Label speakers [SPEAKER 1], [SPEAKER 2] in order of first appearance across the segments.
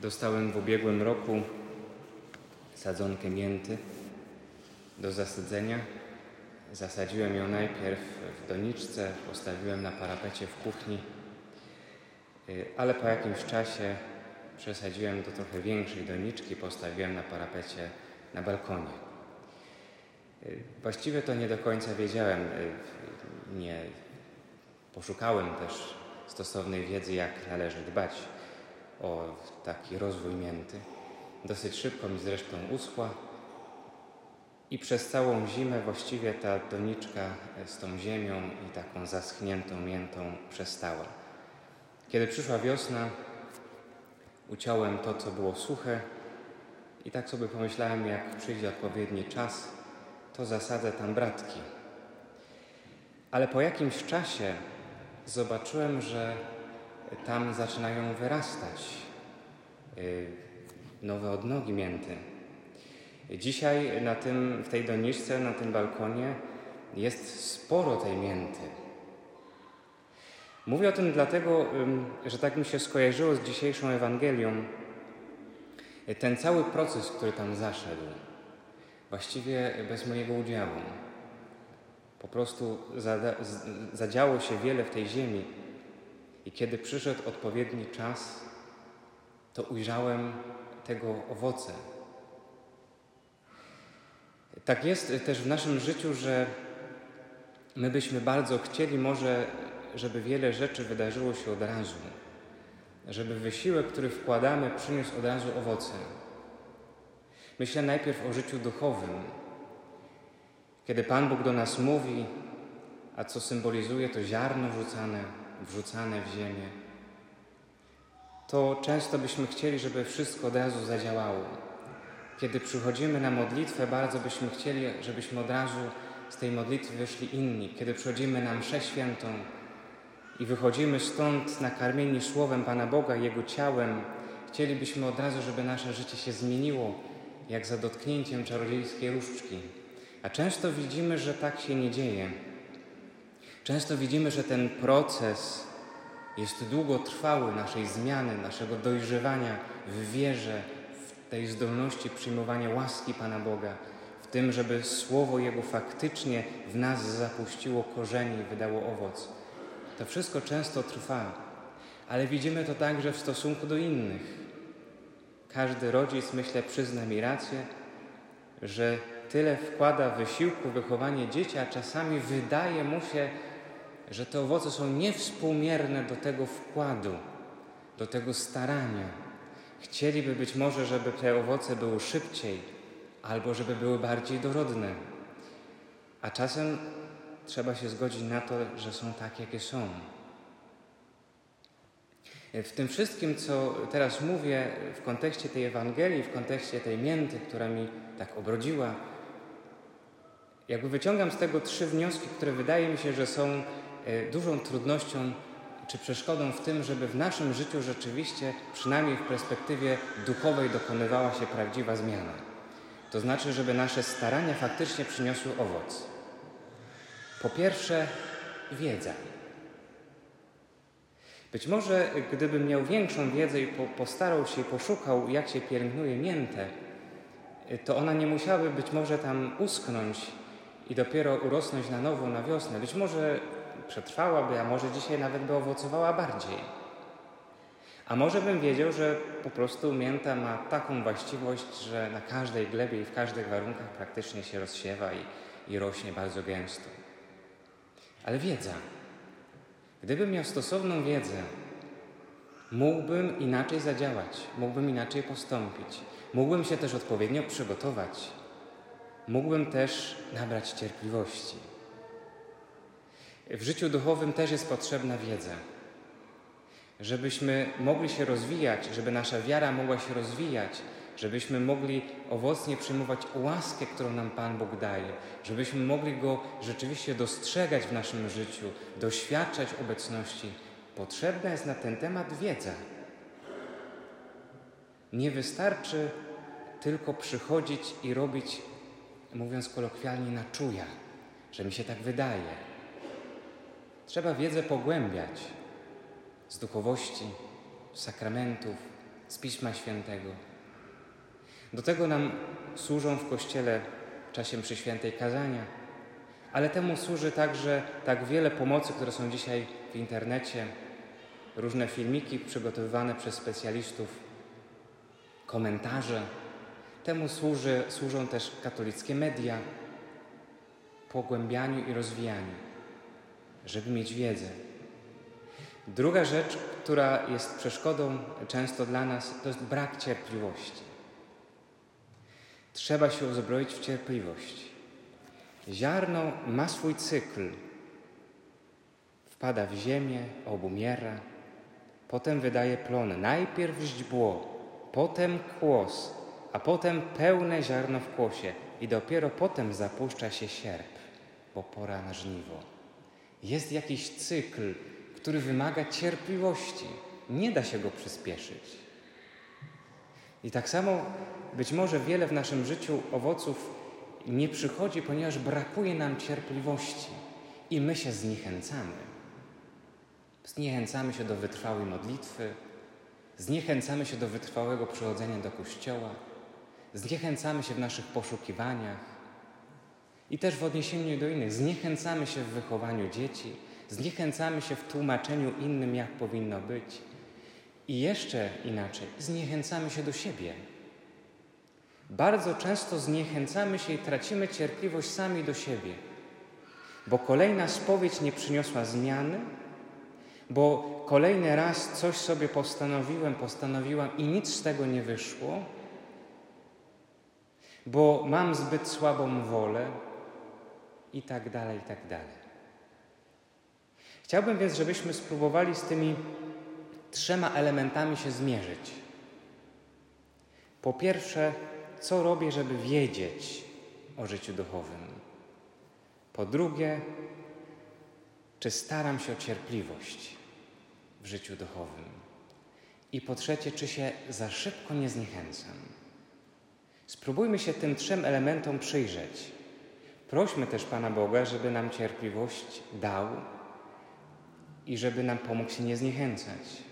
[SPEAKER 1] Dostałem w ubiegłym roku sadzonkę mięty do zasadzenia. Zasadziłem ją najpierw w doniczce, postawiłem na parapecie w kuchni, y, ale po jakimś czasie przesadziłem do trochę większej doniczki, postawiłem na parapecie na balkonie. Y, właściwie to nie do końca wiedziałem, y, nie poszukałem też stosownej wiedzy, jak należy dbać o taki rozwój mięty. Dosyć szybko mi zresztą uschła i przez całą zimę właściwie ta doniczka z tą ziemią i taką zaschniętą miętą przestała. Kiedy przyszła wiosna, uciąłem to, co było suche i tak sobie pomyślałem, jak przyjdzie odpowiedni czas, to zasadzę tam bratki. Ale po jakimś czasie zobaczyłem, że tam zaczynają wyrastać y, nowe odnogi mięty. Dzisiaj na tym, w tej doniczce, na tym balkonie jest sporo tej mięty. Mówię o tym dlatego, że tak mi się skojarzyło z dzisiejszą Ewangelią. Ten cały proces, który tam zaszedł, właściwie bez mojego udziału. Po prostu zadziało się wiele w tej ziemi i kiedy przyszedł odpowiedni czas, to ujrzałem tego owoce. Tak jest też w naszym życiu, że my byśmy bardzo chcieli może, żeby wiele rzeczy wydarzyło się od razu, żeby wysiłek, który wkładamy, przyniósł od razu owoce. Myślę najpierw o życiu duchowym. Kiedy Pan Bóg do nas mówi, a co symbolizuje to ziarno rzucane, wrzucane w ziemię, to często byśmy chcieli, żeby wszystko od razu zadziałało. Kiedy przychodzimy na modlitwę, bardzo byśmy chcieli, żebyśmy od razu z tej modlitwy wyszli inni. Kiedy przychodzimy na mszę świętą i wychodzimy stąd nakarmieni słowem Pana Boga Jego ciałem, chcielibyśmy od razu, żeby nasze życie się zmieniło, jak za dotknięciem czarodziejskiej różdżki. A często widzimy, że tak się nie dzieje. Często widzimy, że ten proces jest długotrwały naszej zmiany, naszego dojrzewania w wierze, w tej zdolności przyjmowania łaski Pana Boga, w tym, żeby Słowo Jego faktycznie w nas zapuściło korzenie i wydało owoc. To wszystko często trwa, ale widzimy to także w stosunku do innych. Każdy rodzic, myślę, przyzna mi rację, że tyle wkłada wysiłku wychowanie dzieci, a czasami wydaje mu się, że te owoce są niewspółmierne do tego wkładu, do tego starania. Chcieliby być może, żeby te owoce były szybciej, albo żeby były bardziej dorodne. A czasem trzeba się zgodzić na to, że są takie, jakie są. W tym wszystkim, co teraz mówię w kontekście tej Ewangelii, w kontekście tej mięty, która mi tak obrodziła, jakby wyciągam z tego trzy wnioski, które wydaje mi się, że są dużą trudnością czy przeszkodą w tym, żeby w naszym życiu rzeczywiście, przynajmniej w perspektywie duchowej, dokonywała się prawdziwa zmiana. To znaczy, żeby nasze starania faktycznie przyniosły owoc. Po pierwsze, wiedza. Być może gdybym miał większą wiedzę i postarał się, poszukał, jak się pielęgnuje miętę, to ona nie musiałaby być może tam usknąć i dopiero urosnąć na nowo na wiosnę. Być może przetrwałaby, a może dzisiaj nawet by owocowała bardziej. A może bym wiedział, że po prostu mięta ma taką właściwość, że na każdej glebie i w każdych warunkach praktycznie się rozsiewa i, i rośnie bardzo gęsto. Ale wiedza. Gdybym miał stosowną wiedzę, mógłbym inaczej zadziałać, mógłbym inaczej postąpić, mógłbym się też odpowiednio przygotować, mógłbym też nabrać cierpliwości. W życiu duchowym też jest potrzebna wiedza. Żebyśmy mogli się rozwijać, żeby nasza wiara mogła się rozwijać, żebyśmy mogli owocnie przyjmować łaskę, którą nam Pan Bóg daje, żebyśmy mogli Go rzeczywiście dostrzegać w naszym życiu, doświadczać obecności. Potrzebna jest na ten temat wiedza. Nie wystarczy tylko przychodzić i robić, mówiąc kolokwialnie, na czuja, że mi się tak wydaje Trzeba wiedzę pogłębiać z duchowości, z sakramentów, z Pisma Świętego. Do tego nam służą w Kościele w czasie mszy świętej kazania, ale temu służy także tak wiele pomocy, które są dzisiaj w internecie, różne filmiki przygotowywane przez specjalistów, komentarze. Temu służy, służą też katolickie media, pogłębianiu i rozwijaniu, żeby mieć wiedzę. Druga rzecz, która jest przeszkodą często dla nas, to jest brak cierpliwości. Trzeba się uzbroić w cierpliwość. Ziarno ma swój cykl. Wpada w ziemię, obumiera, potem wydaje plon. Najpierw źdźbło, potem kłos, a potem pełne ziarno w kłosie i dopiero potem zapuszcza się sierp, bo pora na żniwo. Jest jakiś cykl, który wymaga cierpliwości. Nie da się go przyspieszyć. I tak samo być może wiele w naszym życiu owoców nie przychodzi, ponieważ brakuje nam cierpliwości i my się zniechęcamy. Zniechęcamy się do wytrwałej modlitwy, zniechęcamy się do wytrwałego przychodzenia do kościoła, zniechęcamy się w naszych poszukiwaniach i też w odniesieniu do innych. Zniechęcamy się w wychowaniu dzieci, zniechęcamy się w tłumaczeniu innym, jak powinno być. I jeszcze inaczej, zniechęcamy się do siebie. Bardzo często zniechęcamy się i tracimy cierpliwość sami do siebie, bo kolejna spowiedź nie przyniosła zmiany, bo kolejny raz coś sobie postanowiłem, postanowiłam i nic z tego nie wyszło, bo mam zbyt słabą wolę i tak dalej, i tak dalej. Chciałbym więc, żebyśmy spróbowali z tymi trzema elementami się zmierzyć. Po pierwsze, co robię, żeby wiedzieć o życiu duchowym? Po drugie, czy staram się o cierpliwość w życiu duchowym? I po trzecie, czy się za szybko nie zniechęcam? Spróbujmy się tym trzem elementom przyjrzeć. Prośmy też Pana Boga, żeby nam cierpliwość dał i żeby nam pomógł się nie zniechęcać.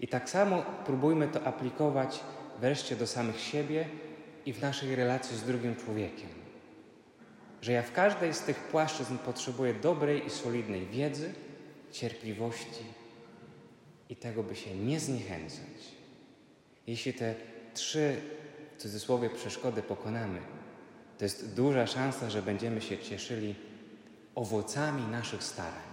[SPEAKER 1] I tak samo próbujmy to aplikować wreszcie do samych siebie i w naszej relacji z drugim człowiekiem. Że ja w każdej z tych płaszczyzn potrzebuję dobrej i solidnej wiedzy, cierpliwości i tego, by się nie zniechęcać. Jeśli te trzy, w cudzysłowie, przeszkody pokonamy, to jest duża szansa, że będziemy się cieszyli owocami naszych starań.